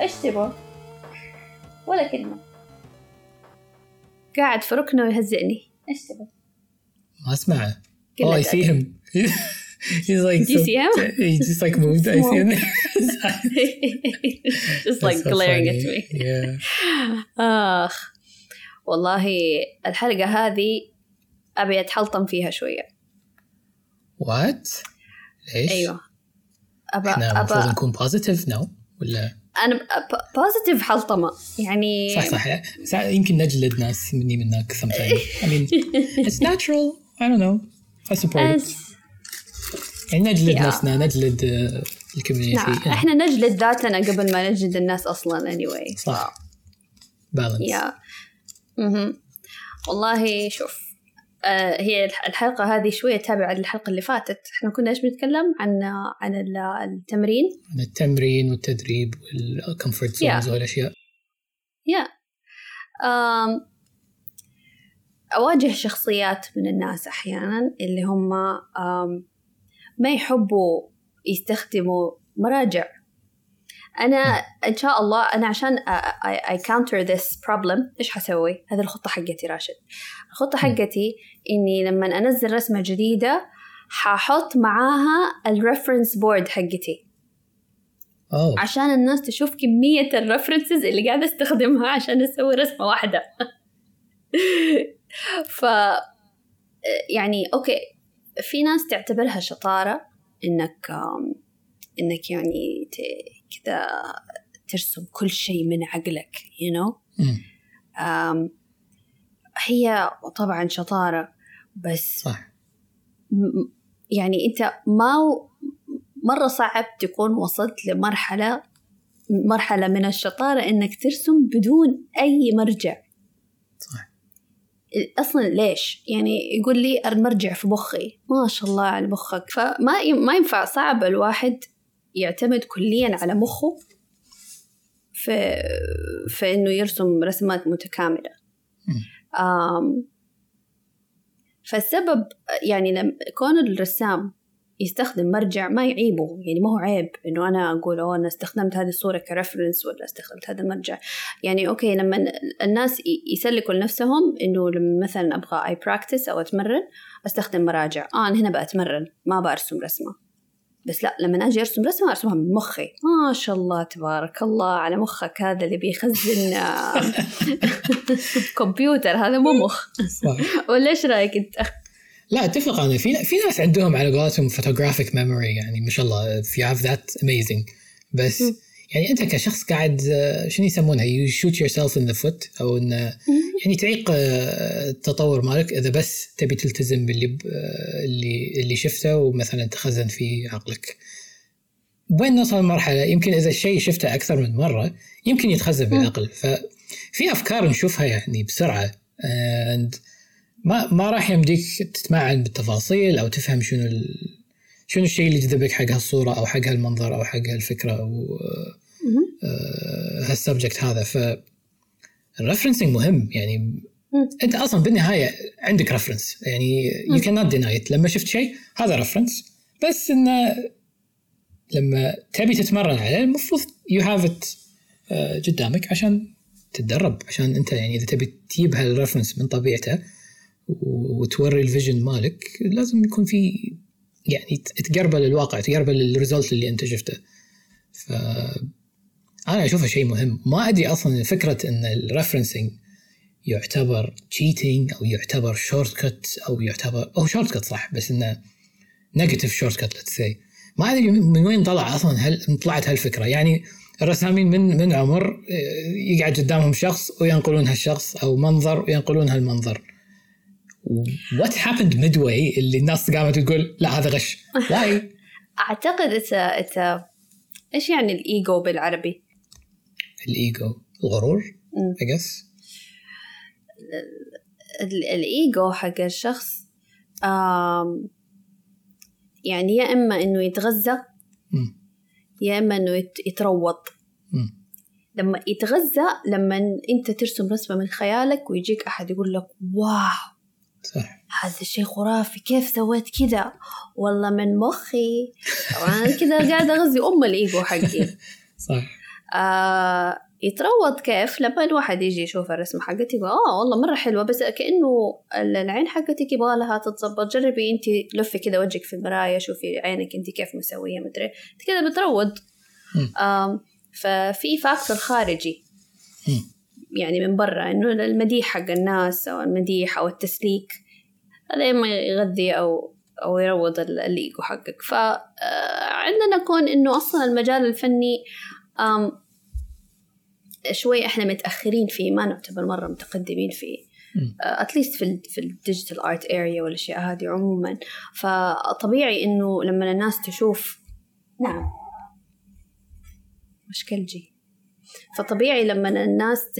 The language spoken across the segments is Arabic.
إيش تبغى؟ ولا كلمة قاعد في ركنه ويهزئني إيش تبغى؟ ما اسمعه Oh, I see him. He's like, Do you see him? He just like moved. I see him. Just like That's so glaring funny. at me. Yeah. آخ والله الحلقة هذه أبي أتحلطم فيها شوية. What? ليش؟ أيوة. أبا إحنا المفروض أبا نكون بوزيتيف نو ولا؟ أنا بوزيتيف حلطمة. يعني صح صح. سا- يمكن نجلد ناس مني منك sometimes I mean it's natural. I don't know. I support it. أس- يعني نجلد Yeah. نفسنا نجلد آه، الكوميونتي نعم إحنا نجلد ذاتنا قبل ما نجلد الناس أصلا anyway. صح. بالانس يا مهم. والله شوف آه هي الح- الحلقة هذه شوية تابعة للحلقة اللي فاتت. إحنا كنا إيش بنتكلم؟ عن عن ال- التمرين. عن التمرين والتدريب والكمفورت Yeah. زونز والاشياء يا آم أواجه شخصيات من الناس أحيانا اللي هم ما يحبوا يستخدموا مراجع. أنا إن شاء الله أنا عشان I counter this problem إيش حسوي؟ هذه الخطة حقتي راشد. الخطة حقتي إني لما أنزل رسمة جديدة ححط معاها ال reference board حقتي. أوه. عشان الناس تشوف كمية ال references اللي قاعدة أستخدمها عشان أسوي رسمة واحدة. ف يعني okay. في ناس تعتبرها شطارة. إنك آم، إنك يعني كذا ترسم كل شيء من عقلك you know هي طبعا شطارة بس صح. يعني أنت ما مرة صعب تكون وصلت لمرحلة مرحلة من الشطارة إنك ترسم بدون أي مرجع. أصلا ليش؟ يعني يقول لي المرجع في مخي ما شاء الله على مخك فما ما ينفع صعب الواحد يعتمد كليا على مخه في في إنه يرسم رسمات متكاملة. فالسبب يعني لم كون الرسام يستخدم مرجع ما يعيبه. يعني ما هو عيب إنه أنا أقول أوه أنا استخدمت هذه الصورة ك reference ولا استخدمت هذا المرجع. يعني okay لما الناس يسلكوا لنفسهم إنه لما مثلا أبغى I practice أو أتمرن أستخدم مراجع. آه أنا هنا بأتمرن ما برسم رسمة. بس لا لما أجي أرسم رسمة أرسمها من مخي. ما شاء الله تبارك الله على مخك هذا اللي بيخزن آه، كمبيوتر هذا مو مخ. ولا إيش رأيك أنت؟ لا اتفق أنا. في في ناس عندهم على قولتهم photographic memory يعني ما شاء الله if you have that amazing. بس. يعني أنت كشخص قاعد شنو يسمونها؟ you shoot yourself in the foot أو إن يعني تعيق آه، التطور مالك. إذا بس تبي تلتزم باللي آه، اللي اللي شفته ومثلا تخزن في عقلك. وين نوصل لمرحله يمكن إذا الشيء شفته أكثر من مرة يمكن يتخزن بالعقل ففي أفكار نشوفها يعني بسرعة. and ما ما راح يمديك تتمعن بالتفاصيل أو تفهم شنو ال... شنو الشيء اللي جذبك حق هالصورة أو حق هالمنظر أو حق هالفكرة أو. آه، هال subject هذا ف ال referencing مهم يعني. أنت أصلا بالنهاية عندك reference يعني يو. كان نوت ديناي لما شفت شيء هذا reference بس انه لما تبي تتمرن عليه المفروض you have it قدامك عشان تتدرب عشان أنت يعني إذا تبي تجيب هال reference من طبيعته وتوري ال vision مالك لازم يكون في يعني تقربل الواقع تقربل ال result اللي انت شفته. ف أنا أشوفه شيء مهم. ما أدري أصلا فكرة إن ال referencing يعتبر cheating أو يعتبر shortcut أو يعتبر أو shortcut صح بس إنه negative shortcut let's say ما أدري من وين طلع أصلا هل طلعت هالفكرة. يعني الرسامين من من عمر آه، يقعد قدامهم شخص وينقلون هالشخص أو منظر وينقلون هالمنظر. what happened midway اللي الناس قامت تقول لا هذا غش why أعتقد it's it's إيش يعني الإيجو بالعربي؟ الإيجو الغرور guess ال- الإيجو حق الشخص آم يعني يا إما إنه يتغذى. يا إما إنه يت- يتروض. لما يتغذى لما أنت ترسم رسمة من خيالك ويجيك أحد يقول لك wow صح. هذا الشيء خرافي كيف سويت كذا؟ والله من مخي. طبعا كذا قاعدة أغذي أم الإيجو حقي. صح. آه يتروض كيف؟ لما الواحد يجي يشوف الرسمة حقتي يقول آه والله مرة حلوة. بس كأنه ال- العين حقتك يبغى لها تتظبط. جربي أنت لفي كذا وجهك في المراية شوفي عينك أنت كيف مسوية مدري كذا بتروض. آم ففي factor خارجي. يعني من برا إنه المديح حق الناس أو المديح أو التسليك هذا إما يغذي أو أو يروض ال- الإيجو حقك. فعندنا كون إنه أصلا المجال الفني شوي إحنا متأخرين فيه ما نعتبر مرة متقدمين فيه. at least في ال في ال digital art area والاشياء هذه عموما. فطبيعي إنه لما الناس تشوف نعم. مش كلجي فطبيعي لما الناس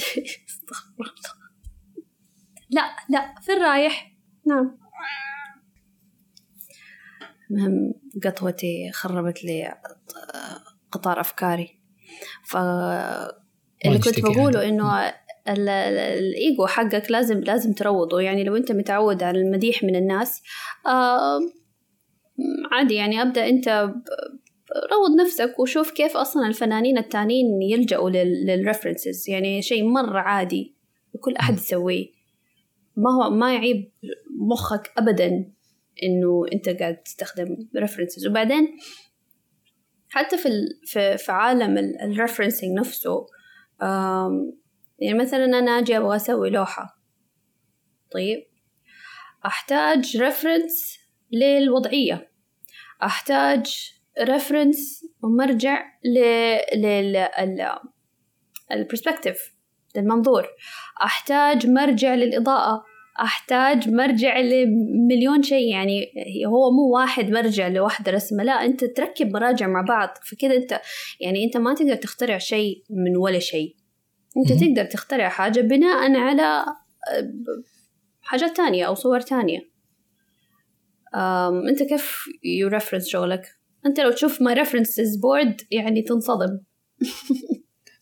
لا لا في الرايح. نعم. المهم قطوتي خربت لي قطار أفكاري. ف اللي كنت بقوله. إنه ال- ال- الإيجو حقك لازم لازم تروضه. يعني لو أنت متعود على المديح من الناس آه عادي يعني أبدأ أنت ب- روض نفسك وشوف كيف أصلا الفنانين التانيين يلجأوا لل references يعني شيء مرة عادي وكل أحد يسويه. ما هو ما يعيب مخك أبدا إنه أنت قاعد تستخدم references وبعدين حتى في في, في عالم ال referencing نفسه يعني مثلا أنا أجي أبغى أسوي لوحة. طيب. أحتاج reference للوضعية. أحتاج reference ومرجع لل ال perspective للمنظور. أحتاج مرجع للإضاءة. أحتاج مرجع لمليون شيء. يعني هو مو واحد مرجع لواحدة رسمة. لا أنت تركب مراجع مع بعض. فكذا أنت يعني أنت ما تقدر تخترع شيء من ولا شيء. أنت مهم. تقدر تخترع حاجة بناء على آه، حاجات تانية أو صور تانية. أنت كيف you reference شغلك؟ أنت لو تشوف my references board يعني تنصدم.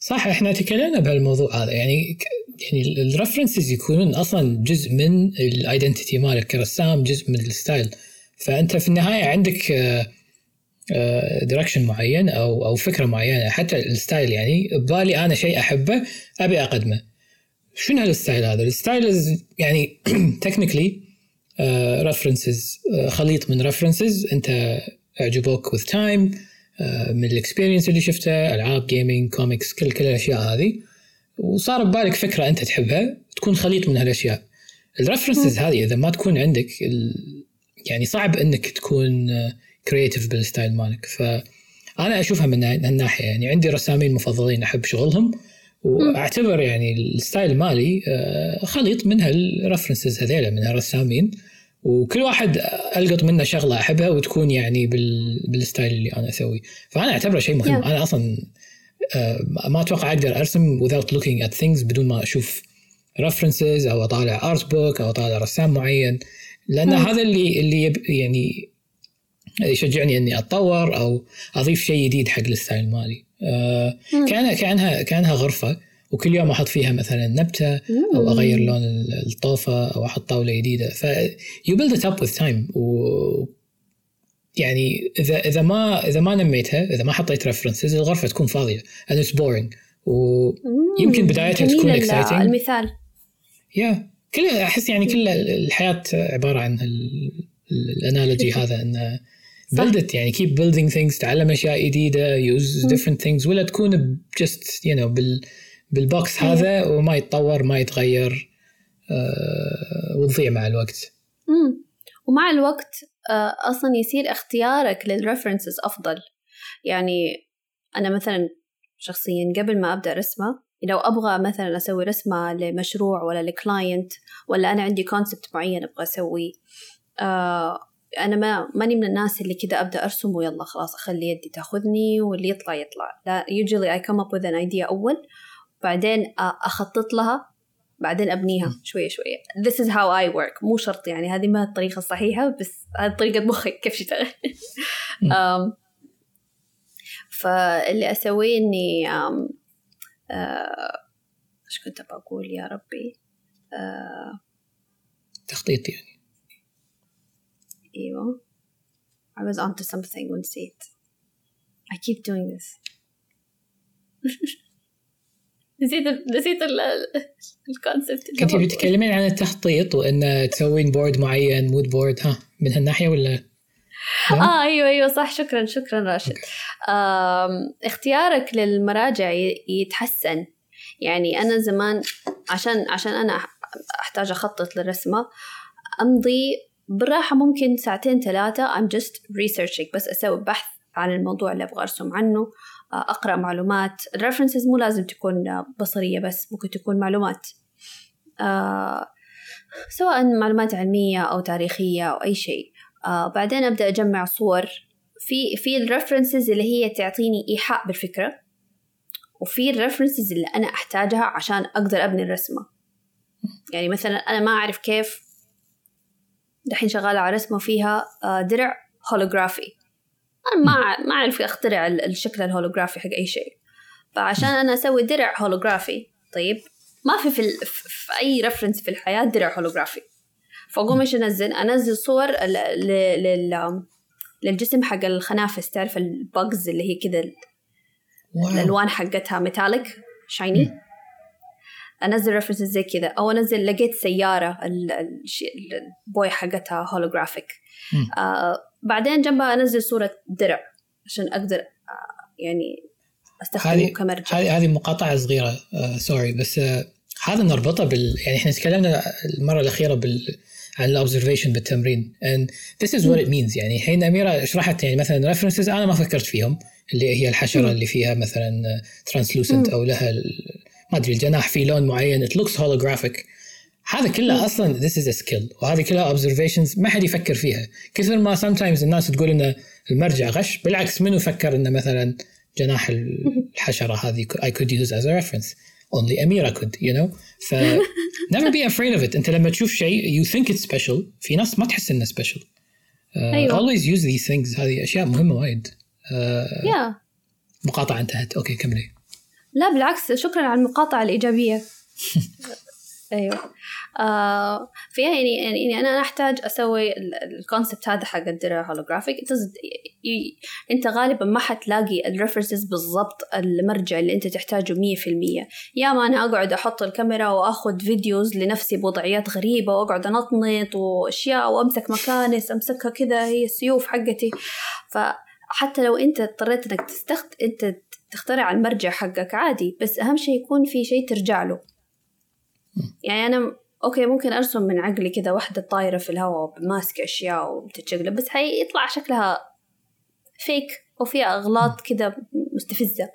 صح إحنا تكلمنا بهالموضوع هذا. يعني يعني ال references يكونون أصلا جزء من ال identity مالك كرسام جزء من ال style فأنت في النهاية عندك direction معين أو أو فكرة معينة. حتى ال style يعني ببالي أنا شيء أحبه أبي أقدمه. شنو هال style هذا؟ ال style يعني technically references خليط من references أنت اعجبوك time آه، من ال experience اللي شفته ألعاب gaming comics كل كل الأشياء هذه. وصار ببالك فكرة أنت تحبها تكون خليط من هالأشياء. ال references هذه إذا ما تكون عندك ال... يعني صعب إنك تكون creative بال style مالك. فأنا أشوفها من هالناحيه يعني عندي رسامين مفضلين أحب شغلهم. وأعتبر يعني ال style مالي آه، خليط من هال references هذيلا من هالرسامين. وكل واحد ألقط منه شغلة أحبها وتكون يعني بال... بال style اللي أنا أسويه فأنا أعتبره شيء مهم Yeah. أنا أصلا آه، ما أتوقع أقدر أرسم without looking at things بدون ما أشوف references أو أطالع art book أو أطالع رسام معين لأن مم. هذا اللي اللي يب يعني يشجعني إني أتطور أو أضيف شيء جديد حق ال style مالي آه، مم. كان كانها كأنها غرفة وكل يوم أحط فيها مثلا نبتة أو أغير لون ال- الطوفه أو أحط طاولة جديدة. ف you build it up with time. و يعني إذا إذا ما إذا ما نميتها إذا ما حطيت references الغرفة تكون فاضية and it's boring. ويمكن. بدايتها تكون exciting. المثال. يا كل أحس يعني كل الحياة عبارة عن ال analogy هذا إنه it. يعني keep building things تعلم أشياء جديدة use different things ولا تكون just you know بال بال box أيوة. هذا وما يتطور ما يتغير آه وتضيع مع الوقت مم. ومع الوقت آه، أصلا يصير اختيارك لل references أفضل يعني أنا مثلا شخصيا قبل ما أبدأ رسمة لو أبغى مثلا أسوي رسمة لمشروع ولا ل client ولا أنا عندي concept معين أبغى أسويه آه أنا ما ماني من الناس اللي كذا أبدأ أرسم ويلا خلاص أخلي يدي تأخذني واللي يطلع يطلع لا usually I come up with an idea أول بعدين أخطط لها بعدين أبنيها شوية شوية. This is how I work. مو شرط يعني هذه ما الطريقة الصحيحة بس هذه طريقة مخي كيف يشتغل. um, فاللي آم، آه، إيش كنت بقول يا ربي؟ آه، تخطيط يعني. إيوه. I was onto something ونسيت I keep doing this. نسيت نسيت ال concept كنت بتتكلمين عن التخطيط وإن تسوين board معين mood board ها من هالناحية ولا؟ آه أيوه أيوه صح. شكرا شكرا راشد. اختيارك للمراجع يتحسن. يعني أنا زمان عشان عشان أنا أحتاج أخطط للرسمة أمضي بالراحة ممكن ساعتين ثلاثة. I'm just researching بس أسوي بحث عن الموضوع اللي أبغى أرسم عنه. أقرأ معلومات. الريفرنسز مو لازم تكون بصرية بس ممكن تكون معلومات. آه، سواء معلومات علمية أو تاريخية أو أي شيء. آه بعدين أبدأ أجمع صور. في في ال references اللي هي تعطيني إيحاء بالفكرة وفي ال references اللي أنا أحتاجها عشان أقدر أبني الرسمة. يعني مثلا أنا ما أعرف كيف دحين شغالة على رسمة فيها آه درع holographic أنا ما ما أعرف أخترع ال- الشكل ال holographic حق أي شيء. فعشان أنا أسوي درع holographic طيب ما في في, في أي reference في الحياة درع holographic. فأقوم إيش أنزل؟ أنزل صور لل للجسم حق الخنافس تعرف ال bugs اللي هي كذا الألوان حقتها metallic shiny أنزل references زي كذا. أو أنزل لقيت سيارة البوية حقتها holographic مم. آه بعدين جنبها انزل صورة درع عشان أقدر آه يعني استخدمه هذه كمرجع. هذه هذه مقاطعة صغيرة سوري بس آه، هذا نربطه بال يعني إحنا تكلمنا المرة الأخيرة بال عن ال observation بالتمرين. And this is what it means. يعني الحين أميرة شرحت يعني مثلا references أنا ما فكرت فيهم اللي هي الحشرة مم. اللي فيها مثلا translucent. أو لها ما أدري الجناح فيه لون معين. It looks holographic. هذا كله. أصلا this is a skill وهذه كلها observations ما حد يفكر فيها. كثر ما sometimes الناس تقول إن المرجع غش بالعكس منو فكر إن مثلا جناح الحشرة هذه I could use as a reference. Only أميرة could you know ف never be afraid of it. أنت لما تشوف شيء you think it's special في ناس ما تحس إنه special. uh, أيوة. always use these things هذه أشياء مهمة وايد. uh, يا مقاطعة أنتهت. أوكي كملي. لا بالعكس شكرا على المقاطعة الإيجابية. أيوة. آه فيها يعني يعني يعني أنا أحتاج أسوي ال concept هذا حق الدرع holographic أنت غالبا ما حتلاقي ال references بالضبط المرجع اللي أنت تحتاجه مية في المية. يا ما أنا أقعد أحط الكاميرا وأخذ فيديوز لنفسي بوضعيات غريبة وأقعد أنطنط وأشياء وأمسك مكانس أمسكها كذا هي السيوف حقتي. فحتى لو أنت اضطريت إنك تستخد أنت تخترع المرجع حقك عادي بس أهم شيء يكون في شيء ترجع له. يعني أنا okay ممكن أرسم من عقلي كذا واحدة طايرة في الهواء ماسكة أشياء وبتتشقلب بس حيطلع شكلها فيك وفيها أغلاط كذا مستفزة.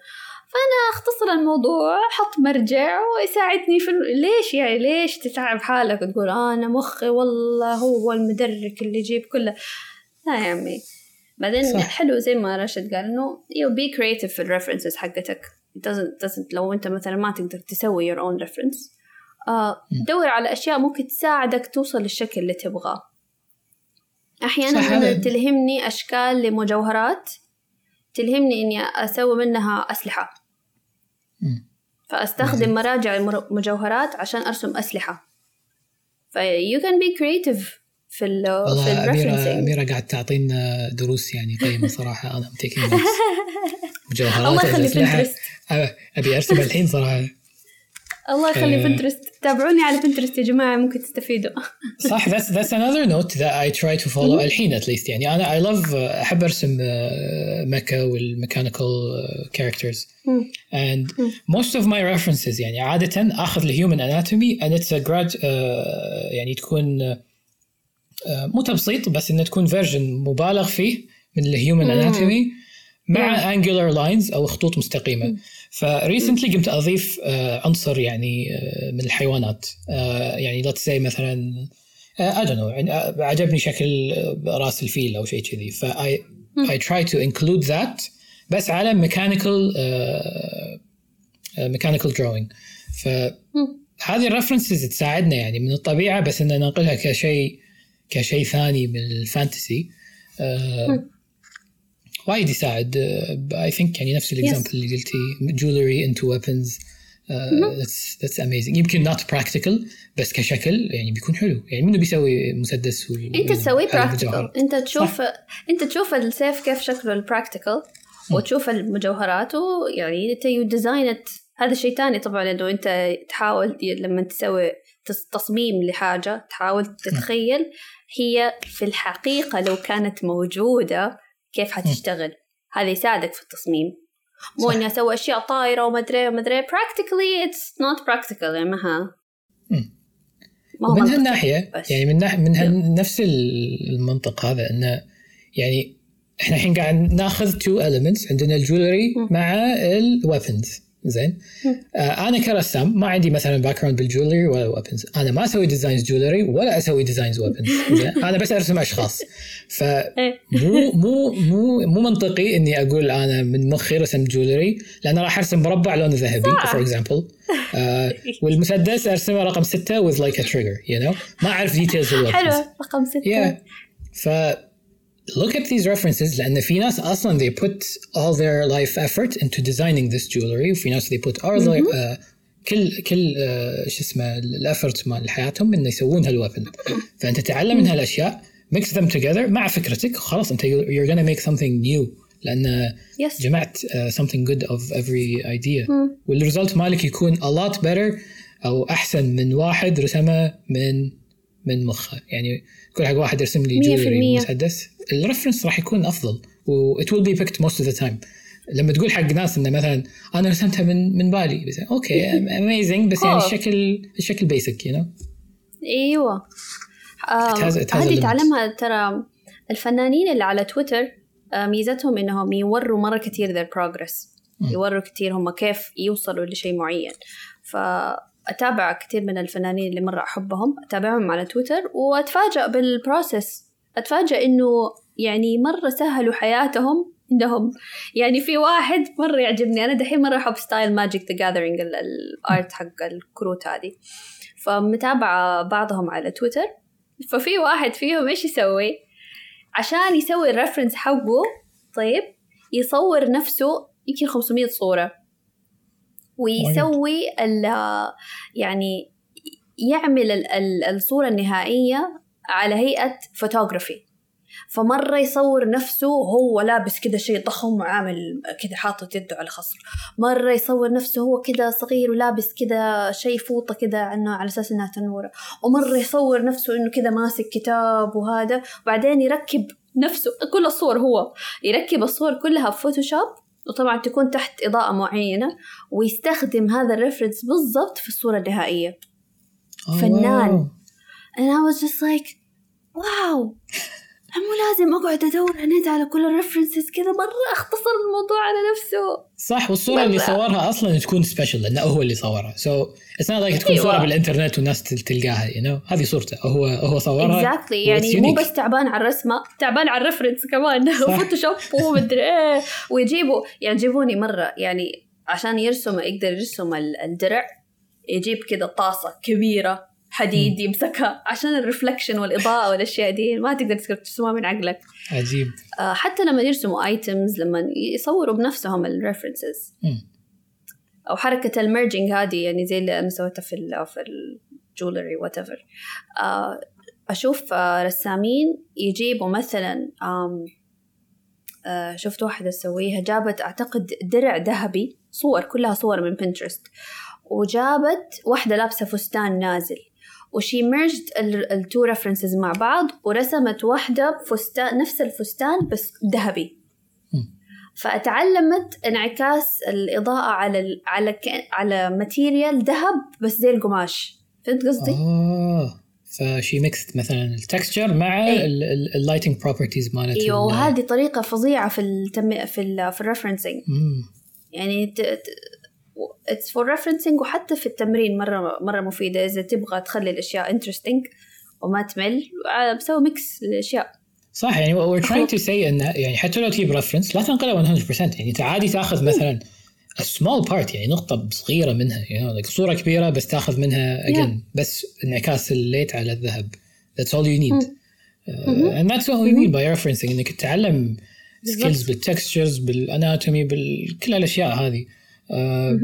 فأنا أختصر الموضوع أحط مرجع ويساعدني في ليش يعني ليش تتعب حالك وتقول آه أنا مخي والله هو المدرك اللي يجيب كله؟ لا يا عمي. بعدين صح. حلو زي ما راشد قال إنه you be creative في ال references حقتك. Doesn't, doesn't لو أنت مثلا ما تقدر تسوي your own reference دور على أشياء ممكن تساعدك توصل للشكل اللي تبغاه. أنا هذا- تلهمني أشكال لمجوهرات تلهمني إني أسوي منها أسلحة. مم. فأستخدم مراجع المجوهرات عشان أرسم أسلحة. ف you can be creative في ال في الريفرنسينج أميرة قاعد تعطينا دروس يعني صراحة. أنا taking notes مجوهرات الله يخلي. بنترست أبي أرسم الحين صراحة. الله يخلي آه. Pinterest تابعوني على Pinterest يا جماعة ممكن تستفيدوا صح that's that's another note that I try to follow. الحين at least يعني أنا I love أحب أرسم mecha وال mechanical characters مم. and most of my references يعني عادة أخذ ال human anatomy and it's a grad uh, يعني تكون uh, مو تبسيط بس انه تكون version مبالغ فيه من ال human مم. مع angular lines أو خطوط مستقيمة. ف recently قمت أضيف آه، عنصر يعني آه، من الحيوانات. آه، يعني let's say مثلا you know آه، عجبني شكل راس الفيل أو شيء كذي. ف. I try to include that بس على mechanical آه، mechanical drawing. فهذه ال references تساعدنا يعني من الطبيعة بس إن ننقلها كشيء كشيء ثاني من ال fantasy. وايد يساعد I think يعني نفس ال example اللي قلتي jewelry into weapons that's amazing يمكن not practical بس كشكل يعني بيكون حلو. يعني منو بيسوي مسدس وال... انت تسويه practical انت تشوف صح. انت تشوف السيف كيف شكله ال practical وتشوف المجوهرات ويعني انت you design هذا شيء ثاني طبعا إنه انت تحاول لما تسوي تصميم لحاجة تحاول تتخيل هي في الحقيقة لو كانت موجودة كيف حتشتغل. هذا يساعدك في التصميم. مو اني أسوي أشياء طايرة وما أدري وما أدري. practically it's not practical يعني ما من هالناحية يعني من ناحيه من نفس المنطق هذا إنه يعني إحنا الحين قاعد ناخذ two elements عندنا ال jewelry مع ال weapons زين. آه أنا كرسام ما عندي مثلا background بال jewelry ولا weapons أنا ما أسوي designs jewelry ولا أسوي designs weapons أنا بس أرسم أشخاص. فمو مو مو مو منطقي إني أقول أنا من مخي رسمت jewelry لأن راح أرسم مربع لونه ذهبي for example آه والمسدس أرسمه رقم ستة with like a trigger you know. ما أعرف details حلو رقم ستة. Yeah. ف look at these references لأن في ناس أصلا they put all their life effort into designing this jewelry وفي ناس they put all their uh, كل كل uh, شو اسمه الافورت مال حياتهم انه يسوون هالويبن فانت تتعلم من هالاشياء mix them together مع فكرتك خلاص انت you're gonna make something new لان yes. جمعت uh, something good of every idea والريزلت مالك يكون a lot better او احسن من واحد رسمه من من مخه يعني كل حق واحد يرسم لي jewelry مسدس ال reference راح يكون أفضل و it will be picked most of the time. لما تقول حق ناس إنه مثلا أنا رسمتها من من بالي بس okay amazing بس يعني الشكل الشكل basic you know أيوه. هذه تعلمها ترى الفنانين اللي على تويتر آه، ميزتهم إنهم يوروا مرة كثير their progress. يوروا كثير هم كيف يوصلوا لشيء معين. ف أتابع كثير من الفنانين اللي مرة أحبهم أتابعهم على تويتر وأتفاجأ بال process أتفاجأ إنه يعني مرة سهلوا حياتهم عندهم. يعني في واحد مرة يعجبني أنا دحين مرة أحب style Magic the Gathering ال art حق الكروت هذه. فمتابعة بعضهم على تويتر. ففي واحد فيهم إيش يسوي؟ عشان يسوي ال reference حقه طيب يصور نفسه يمكن 500 صورة. ويسوي يعني يعمل الصورة النهائية على هيئة فوتوغرافي فمرة يصور نفسه وهو لابس كذا شيء ضخم وعامل كذا حاطط يده على خصر. مرة يصور نفسه هو كذا صغير ولابس كذا شيء فوطة كذا عنه على أساس إنها تنورة. ومرة يصور نفسه إنه كذا ماسك كتاب وهذا. وبعدين يركب نفسه كل الصور هو يركب الصور كلها في Photoshop وطبعا تكون تحت إضاءة معينة ويستخدم هذا ال reference بالضبط في الصورة النهائية. Oh, فنان. wow. and I was just like واو مو لازم أقعد أدور النت على كل ال references كذا مرة أختصر الموضوع على نفسه. صح والصورة مرة. اللي صورها أصلا تكون special لأنه هو اللي صورها. so it's not like تكون صورة بالإنترنت والناس تلقاها you know هذه صورته. هو هو صورها. exactly يعني مو بس تعبان على الرسمة تعبان على ال reference كمان. Photoshop ومدري إيه. ويجيبوا يعجبوني مرة يعني عشان يرسم يقدر يرسم الدرع يجيب كذا طاسة كبيرة. حديد يمسكها عشان ال reflection والإضاءة والأشياء دي. ما تقدر ترسمها من عقلك. عجيب. آه حتى لما يرسموا items لما يصوروا بنفسهم ال references أو حركة ال merging هذه يعني زي اللي أنا سويتها في ال في ال jewelry whatever آه أشوف آه رسامين يجيبوا مثلا آه شفت واحدة تسويها جابت أعتقد درع ذهبي صور كلها صور من Pinterest وجابت واحدة لابسة فستان نازل. و she merged ال two references مع بعض ورسمت واحدة بفستان نفس الفستان بس ذهبي. فتعلمت انعكاس الإضاءة على على على material ذهب بس زي القماش. فهمت قصدي؟ آه. ف she mixed مثلا ال texture مع ال lighting properties مالت أيوه وهذه طريقة فظيعة في التم في ال في ال referencing يعني it's for referencing وحتى في التمرين مرة مرة مفيدة. إذا تبغى تخلي الأشياء interesting وما تمل بسوي mix للأشياء. صح يعني we're trying to say انه يعني حتى لو تجيب reference لا تنقلها 100% يعني انت عادي تأخذ مثلا small part يعني نقطة صغيرة منها يعني like صورة كبيرة بس تأخذ منها again yeah. بس انعكاس ال light على الذهب. That's all you need. uh, and that's what we mean by referencing إنك تتعلم skills بال textures بال anatomy بكل الأشياء هذه. it's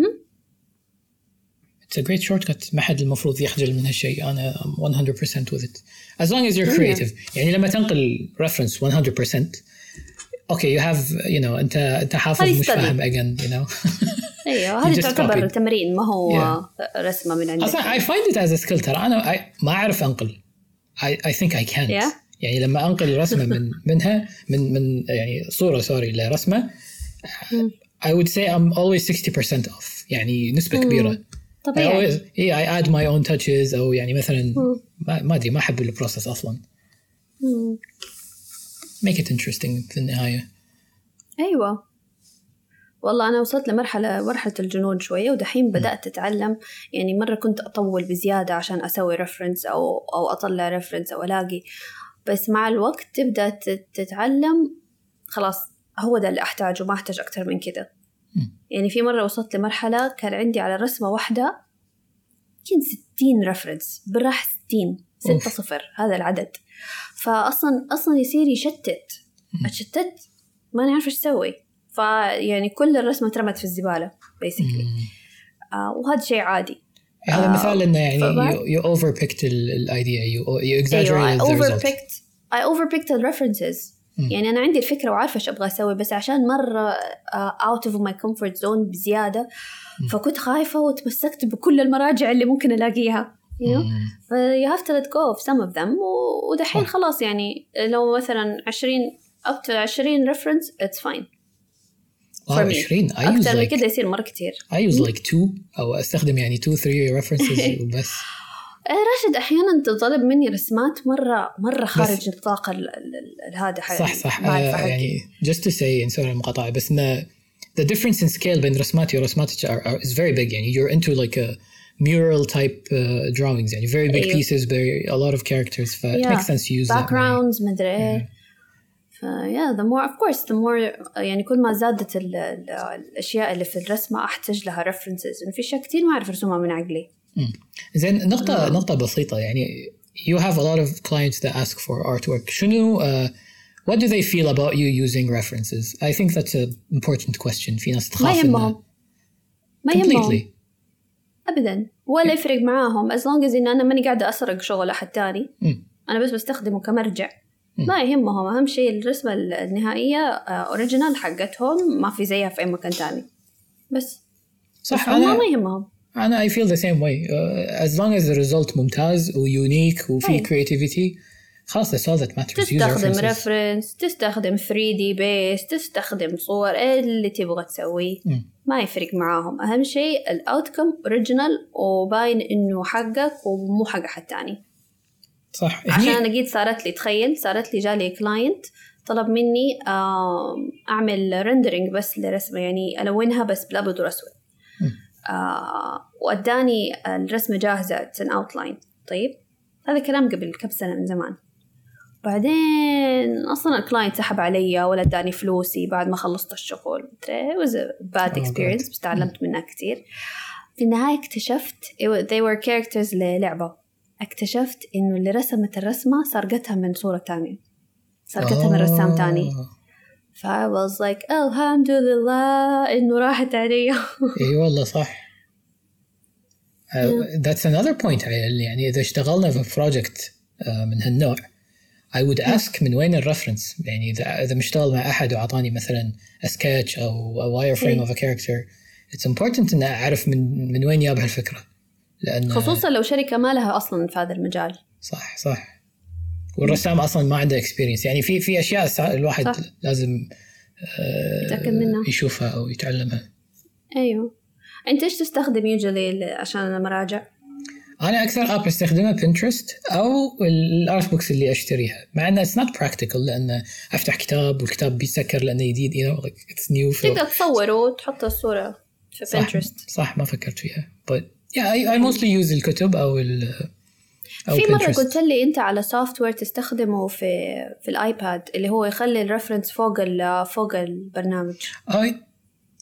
a great shortcut ما حد المفروض يخجل من هالشيء. أنا 100% with it. As long as you're creative. يعني لما تنقل reference 100% okay you have you know انت أنت حافظ مش فاهم اجين يو نو أيوه هذه تعتبر تمرين ما هو yeah. رسمة من عندك. أصلا I find it as skill ترى أنا I ما أعرف أنقل. اي ثينك اي كانت يعني لما أنقل رسمة من منها من من يعني صورة sorry لرسمة I would say I'm always 60% off. يعني نسبة كبيرة. طبيعي. I always yeah, I add my own touches أو يعني مثلا ما أدري ما أحب ال process أصلا. make it interesting في النهاية. أيوه. والله أنا وصلت لمرحلة مرحلة الجنون شوية ودحين بدأت أتعلم. يعني مرة كنت أطول بزيادة عشان أسوي reference أو أو أطلع reference أو ألاقي. بس مع الوقت تبدأ تتعلم خلاص هو ده اللي أحتاجه ما أحتاج أكتر من كده. يعني في مرة وصلت لمرحلة كان عندي على رسمة واحدة يمكن ستين reference بالراحة ستين ستة صفر هذا العدد. فأصلا أصلا يصير يشتت. أتشتت؟ ماني عارفة إيش أسوي. فيعني كل الرسمة اترمت في الزبالة basically آه وهذا شيء عادي. هذا آه مثال إنه يعني you over-picked ال idea you exaggerate over picked I over-picked ال references يعني أنا عندي الفكرة وعارفة إيش أبغى أسوي بس عشان مرة out of my comfort zone بزيادة فكنت خايفة وتمسكت بكل المراجع اللي ممكن ألاقيها know you have to let go of some of them ودحين خلاص يعني لو مثلا 20 up to 20 reference it's fine. واو 20 I use like كده يصير مرة كتير. I use like two أو أستخدم يعني two three references وبس. إيه، راشد أحيانا تنطلب مني رسمات مره مرة خارج نطاق هذا صح صح. يعني just to say إن sorry المقاطعة بس إن the difference in scale بين رسماتي ورسماتك are, are, is very big. يعني you're into like a mural type آه، drawings. يعني very big أيوه. pieces very a lot of characters. ف yeah. makes sense to use backgrounds ما أدري إيه. ف yeah the more of course the more يعني كل ما زادت الأشياء اللي في الرسمة أحتاج لها ريفرنسز في اشياء كثير ما أعرف ارسمها من عقلي. زين نقطة uh. نقطة بسيطة. يعني you have a lot of clients that ask for artwork. شنو uh, what do they feel about you using references? I think that's an important question. في ناس تخاف ما يهمهم. ما يهمهم. ابدا. ولا يفرق معاهم. As long as إن أنا ماني قاعدة أسرق شغل أحد ثاني أنا بس بستخدمه كمرجع. ما يهمهم. أهم شيء الرسمة النهائية original آه، حقتهم ما في زيها في أي مكان تاني. بس. صح أنا ما يهمهم. Feel the same way. Uh, as long as the result ممتاز و unique وفي creativity خلاص that's all that matters. تستخدم reference تستخدم 3D base تستخدم صور اللي تبغى تسويه ما يفرق معاهم. أهم شيء ال outcome original وباين إنه حقك ومو حق أحد تاني صح. عشان أنا قد صارت لي تخيل صارت لي جالي client طلب مني أعمل rendering بس لرسمة يعني ألونها بس بالابيض والاسود آه واداني الرسمة جاهزة an outline طيب هذا كلام قبل كم سنة من زمان. بعدين أصلا ال client سحب علي ولا اداني فلوسي بعد ما خلصت الشغل. was a bad oh, experience بس تعلمت منها كثير في النهاية اكتشفت they were characters للعبة. اكتشفت إنه اللي رسمت الرسمة سرقتها من صورة تانية. سرقتها من رسام تاني. ف I was like الحمد لله إنه راحت علي. إي والله صح. Uh, that's another point يعني إذا اشتغلنا في project uh, من هالنوع I would ask من وين الرفرنس يعني إذا إذا مشتغل مع أحد وأعطاني مثلا a sketch أو a wireframe of a character it's important إن أعرف من من وين جاب هالفكرة لأن خصوصا لو شركة ما لها أصلا في هذا المجال. صح صح. والرسام أصلا ما عنده experience يعني في في أشياء الواحد صح. لازم آه، يتأكد منها. يشوفها أو يتعلمها. أيوه. أنت إيش تستخدم usually عشان المراجع؟ أنا أكثر app استخدمها Pinterest أو ال art books اللي أشتريها. مع إنه it's not practical لأن أفتح كتاب والكتاب بيسكر لأنه جديد you know it's new تقدر تصور وتحط الصورة في بنترست صح, صح ما فكرت فيها. But yeah I, I mostly use الكتب أو ال في مرة قلت لي أنت على software تستخدمه في في الآيباد اللي هو يخلي ال reference فوق ال فوق البرنامج. أي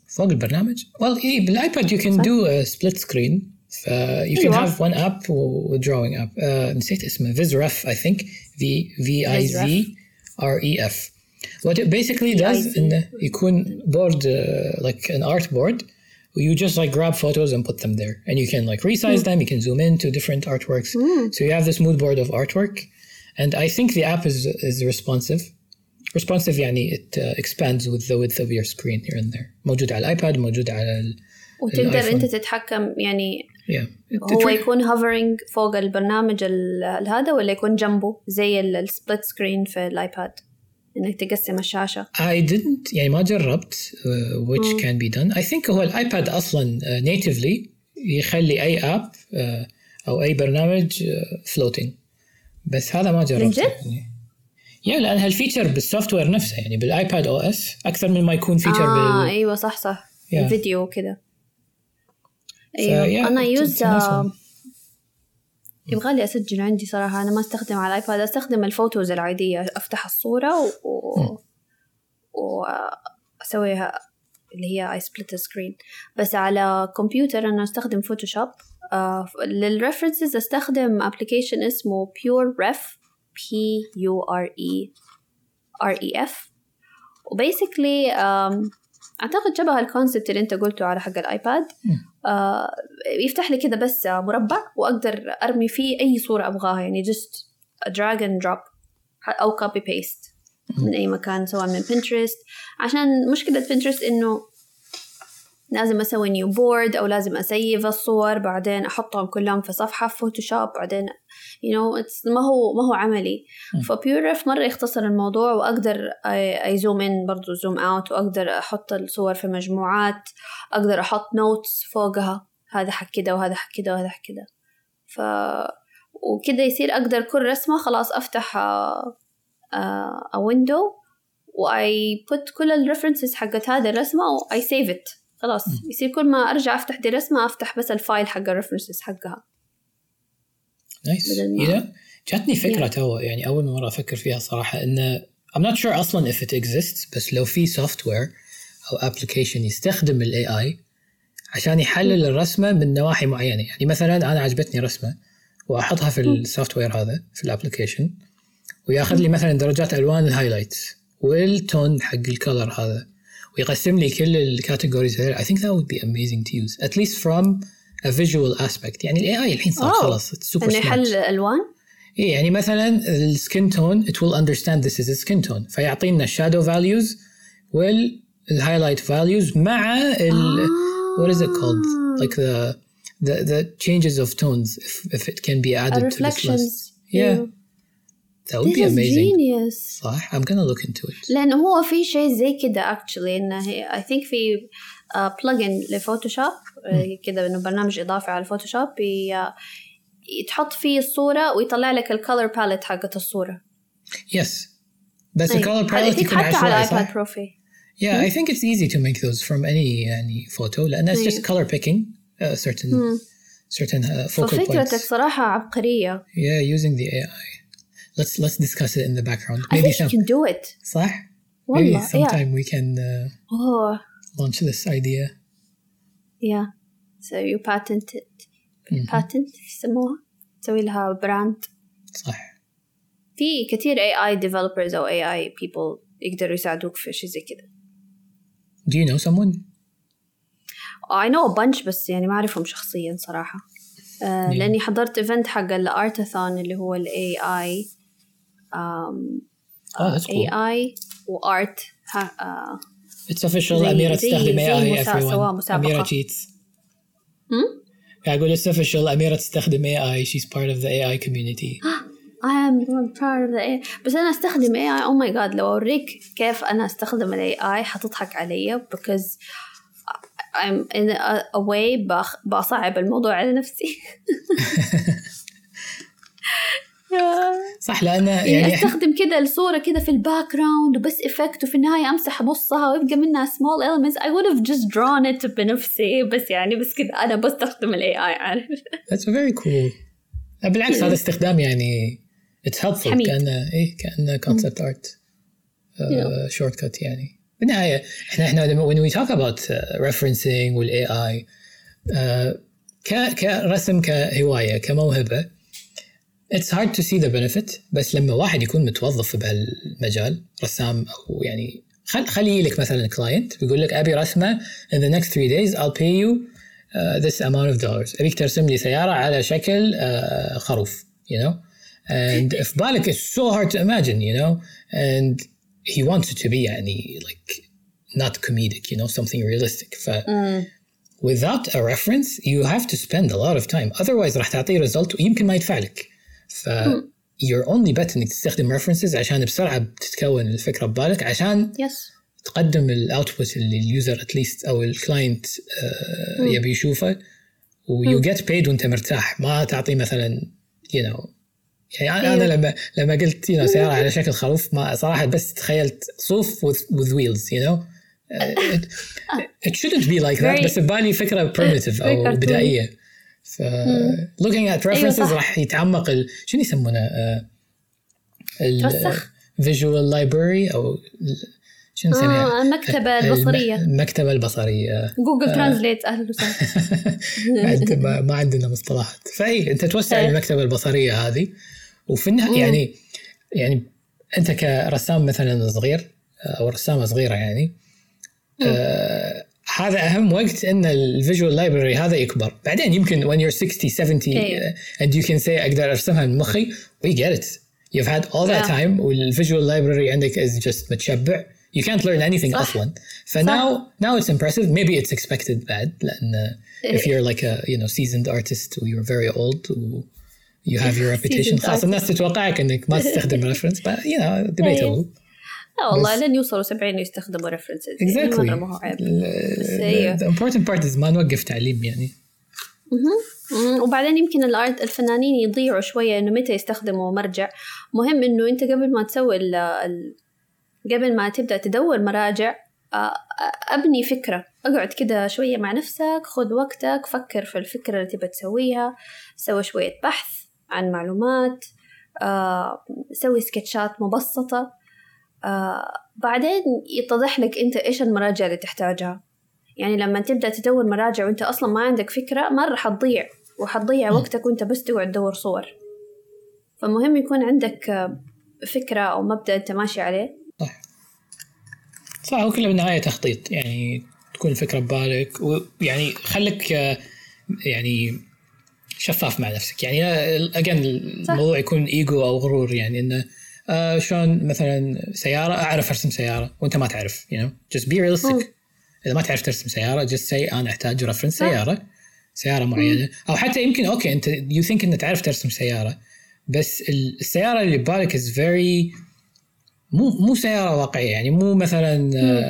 فوق البرنامج؟ well إيه بالآيباد you can do a split screen. ف you can have one app app. uh, نسيت اسمه. VizRef I think. V V I Z R E F. What it basically does PIC. إنه يكون board uh, like an art board you just like grab photos and put them there and you can like resize them you can zoom in to different artworks so you have this mood board of artwork and I think the app is is responsive responsive يعني it uh, expands with the width of your screen here and there موجود على الايباد موجود على ال وتقدر الآيفون. انت تتحكم يعني yeah It- هو it- يكون hovering فوق البرنامج ال- هذا ولا يكون جنبه زي السبليت سكرين في الايباد إنك تقسم الشاشة. I didn't يعني ما جربت uh, which can be done. I think هو الآيباد أصلا uh, natively يخلي أي app uh, أو أي برنامج uh, floating. بس هذا ما جربته؟ يعني. yeah لأن هال feature بال software نفسه يعني بال iPad OS أكثر من ما يكون feature آه بال أيوه صح صح. Yeah. الفيديو وكذا yeah, أيوه. أنا use تناسب. يبغى لي أسجل عندي صراحة أنا ما أستخدم على الايباد أستخدم ال Photos العادية أفتح الصورة و, و... وأسويها اللي هي I split screen بس على كمبيوتر أنا أستخدم فوتوشوب آه لل references أستخدم application اسمه PureRef P U R E R E F و basically أعتقد شبه ال concept اللي أنت قلته على حق الآيباد. آه يفتح لي كذا بس مربع وأقدر أرمي فيه أي صورة أبغاها يعني just a drag and drop أو copy paste من أي مكان سواء من بنترست عشان مشكلة بنترست إنه لازم أسوي new board أو لازم أ save الصور بعدين أحطهم كلهم في صفحة في فوتوشوب بعدين you know it's ما هو ما هو عملي. ف PureRef مرة يختصر الموضوع وأقدر I zoom in برضو zoom out وأقدر أحط الصور في مجموعات أقدر أحط notes فوقها. هذا حق كده وهذا حق كده وهذا حق كده. ف وكده يصير أقدر كل رسمة خلاص أفتح a window و I put كل ال references حقت هذه الرسمة و I save it خلاص يصير كل ما أرجع أفتح دي رسمه أفتح بس ال file حق ال references حقها. nice. ما- إذا جاتني فكرة Yeah. to يعني أول مرة أفكر فيها صراحة إن I'm not sure أصلا if it exists بس لو في software أو application يستخدم ال AI عشان يحلل الرسمة من نواحي معينة. يعني مثلا أنا عجبتني رسمة وأحطها في ال software هذا في ال application وياخذ لي مثلا درجات ألوان ال highlights وال tone حق ال color هذا. ويقسم لي كل الكاتيجوريز I think that would be amazing to use at least from a visual aspect يعني ال AI الحين صار Oh. خلاص it's super انه smart يحل الالوان إيه يعني مثلا السكين تون it will understand this is a skin tone فيعطينا الشادو values والهايلايت values مع ال what is it called like the the the changes of tones if, if it can be added to this list reflections yeah that would This be is amazing genius صح I'm gonna look into it لأنه هو في شيء زي كده actually إنه هي- I think في بلجن لفوتوشوب آه، كده إنه برنامج إضافي على الفوتوشوب ي- آه، تحط فيه الصورة ويطلع لك الكولر باليت حقت الصورة yes بس أي. الكولر I palette think يكون حتى على عشوائي ايباد صح؟ برو في Yeah I think it's easy to make those from any يعني photo لأن it's just أي. color picking uh, certain certain uh, focal ففكرتك points صراحة عبقرية Yeah, using the AI. Let's let's discuss it in the background. I Maybe think you some can do it صح? Maybe والله yeah sometime we can uh, oh launch this idea. yeah so you patent it patent يسموها تسوي لها brand صح. في كثير AI developers أو AI people يقدروا يساعدوك في شيء زي كده Do you know someone? I know a bunch بس يعني ما أعرفهم شخصيا صراحة آه لأني حضرت event حق ال Artathon اللي هو ال AI that's cool. AI و art. زي- أميرة زي- تستخدم زي AI مسا- سواء everyone. مسابقة. أميرة cheats. هم؟ قاعد أقول it's official. أميرة تستخدم AI. She's part of the AI community. I am proud of the AI بس أنا أستخدم AI oh my god لو أوريك كيف أنا أستخدم ال AI حتضحك علي because I'm in a, way بأخ... بصعب الموضوع على نفسي صح لأن يعني يعني أستخدم كذا الصورة كذا في ال background وبس effect وفي النهاية أمسح نصها ويبقى منها small elements. I would have just drawn it بنفسي بس يعني بس كذا أنا بستخدم ال AI عارف؟ That's very cool. بالعكس هذا استخدام يعني it's helpful حميد. كأنه إيه كأنه concept art uh, shortcut يعني. بالنهاية إحنا إحنا لما- when we talk about uh, referencing وال AI uh, ك كرسم كهواية كموهبة it's hard to see the benefit بس لما واحد يكون متوظف في بهالمجال رسام او يعني خل خلي لك مثلا كلاينت بيقول لك ابي رسمه in the next three days I'll pay you uh, this amount of dollars ابيك ترسم لي سياره على شكل uh, خروف you know and في بالك it's so hard to imagine you know and he wants it to be يعني like not comedic you know something realistic ف without a reference you have to spend a lot of time otherwise راح تعطيه result ويمكن ما يدفع لك ف your only bet إنك تستخدم references عشان بسرعة بتتكون الفكرة ببالك عشان يس تقدم الاوتبوت اللي اليوزر اتليست أو الكلاينت يبي يشوفه و you get paid وأنت مرتاح ما تعطيه مثلا you know. يعني أنا لما لما قلت you know سيارة على شكل خروف ما صراحة بس تخيلت صوف with, with wheels you know. uh, it, it shouldn't be like that بس ببالي فكرة primitive أو. بدائية. ف looking at references صح. راح يتعمق ال... شنو يسمونه؟ آه، ال توسخ. visual library أو شنو نسميها؟ آه المكتبة البصرية. المكتبة البصرية. جوجل ترانزليت أهلا وسهلا. ما عند- ما, ما عندنا مصطلحات. فإي أنت توسع. المكتبة البصرية هذه وفي النهاية يعني يعني أنت كرسام مثلا صغير أو رسامة صغيرة يعني آه هذا اهم وقت ان ال visual library هذا يكبر بعدين يمكن when you're 60 70 أيوه. uh, and you can say أقدر ارسمها من مخي we get it you've had all that Yeah. time والفيجوال لايبرري عندك is just متشبع you can't learn anything صح. أصلا فناو now it's impressive maybe it's expected بعد لأن if إيه. you're like a you know seasoned artist or you're very old و you have your reputation خلاص الناس تتوقعك انك ما تستخدم reference but you know debatable لا والله لن يوصلوا 70 يستخدموا ريفرنسز exactly. مرة ما هو عيب بس أيوه. the important part is ما نوقف تعليم يعني. مم، وبعدين يمكن الارت الفنانين يضيعوا شوية إنه متى يستخدموا مرجع. مهم إنه أنت قبل ما تسوي ال ال قبل ما تبدأ تدور مراجع آه، أبني فكرة. اقعد كده شوية مع نفسك خذ وقتك فكر في الفكرة اللي تبى تسويها. سوي شوية بحث عن معلومات آه، سوي سكتشات مبسطة. آه، بعدين يتضح لك انت إيش المراجع اللي تحتاجها. يعني لما تبدأ تدور مراجع وانت أصلا ما عندك فكرة مرة حتضيع وحتضيع وقتك وانت بس تقعد تدور صور. فمهم يكون عندك آه، فكرة أو مبدأ أنت ماشي عليه. صح صح هو كله بالنهاية تخطيط. يعني تكون الفكرة ببالك ويعني خليك آه، يعني شفاف مع نفسك. يعني اجين الموضوع يكون ايجو أو غرور. يعني إنه آه شلون مثلا سيارة أعرف أرسم سيارة وأنت ما تعرف you know. Just be realistic. مم. إذا ما تعرف ترسم سيارة just say أنا أحتاج رفرنس صح. سيارة سيارة معينة. أو حتى يمكن أوكي أنت you think إنك تعرف ترسم سيارة بس ال- السيارة اللي ببالك is very مو مو سيارة واقعية يعني مو مثلا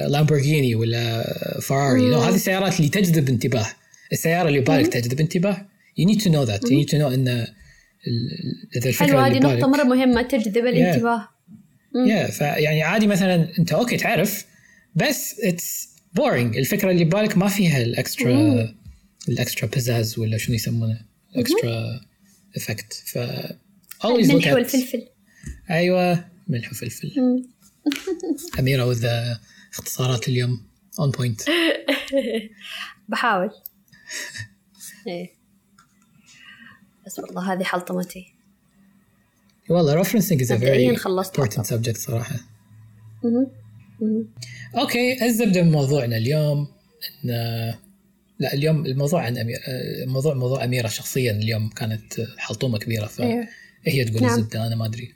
لامبورجيني ولا فراري هذه السيارات اللي تجذب انتباه. السيارة اللي ببالك تجذب انتباه. You need to know that. You need to know إن ال- ال- إذا الفكرة هذه نقطة ببالك مرة مهمة تجذب الانتباه. yeah, فيعني عادي مثلا أنت أوكي تعرف بس it's boring الفكرة اللي ببالك ما فيها ال extra ال extra pizzazz ولا شنو يسمونه. ال extra effect ف always الملح at والفلفل أيوه ملح وفلفل. أميرة the اختصارات اليوم on point بحاول. إيه. بس والله هذه حلطمتي والله referencing is a مبدئياً very خلصت important subject صراحة مهم. مهم. أوكي الزبده من موضوعنا اليوم إن لا اليوم الموضوع عن امير الموضوع موضوع أميرة شخصيا اليوم كانت حلطومة كبيرة فهي إيه. تقول نعم. الزبده أنا ما أدري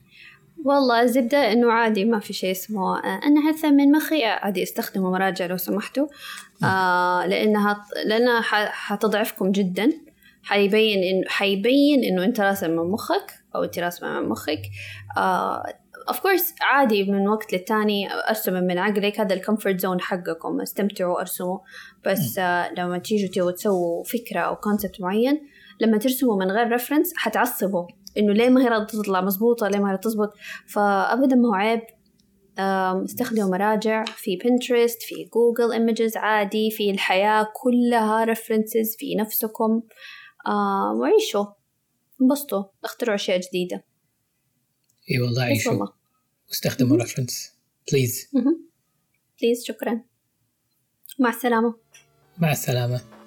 والله الزبدة إنه عادي ما في شيء اسمه أنا هرثة من مخي عادي استخدموا مراجع لو سمحتوا آه لأنها لأنها حتضعفكم جدا حيبين إنه حيبين إنه أنت راسم من مخك أو أنت راسمة من مخك. of course عادي من وقت للتاني أرسم من عقلك هذا ال comfort zone حقكم استمتعوا ارسموا بس آه لما تيجوا تبغوا تسووا فكرة أو concept معين لما ترسموا من غير reference حتعصبوا. إنه ليه ما هي راضية تطلع مزبوطه ليه ما هي تزبط؟ فابدا ما هو عيب. استخدموا مراجع. في Pinterest في Google Images عادي. في الحياة كلها references في نفسكم. آم، وعيشوا. انبسطوا. اخترعوا أشياء جديدة. إي والله عيشوا. واستخدموا reference please please شكرا. مع السلامة. مع السلامة.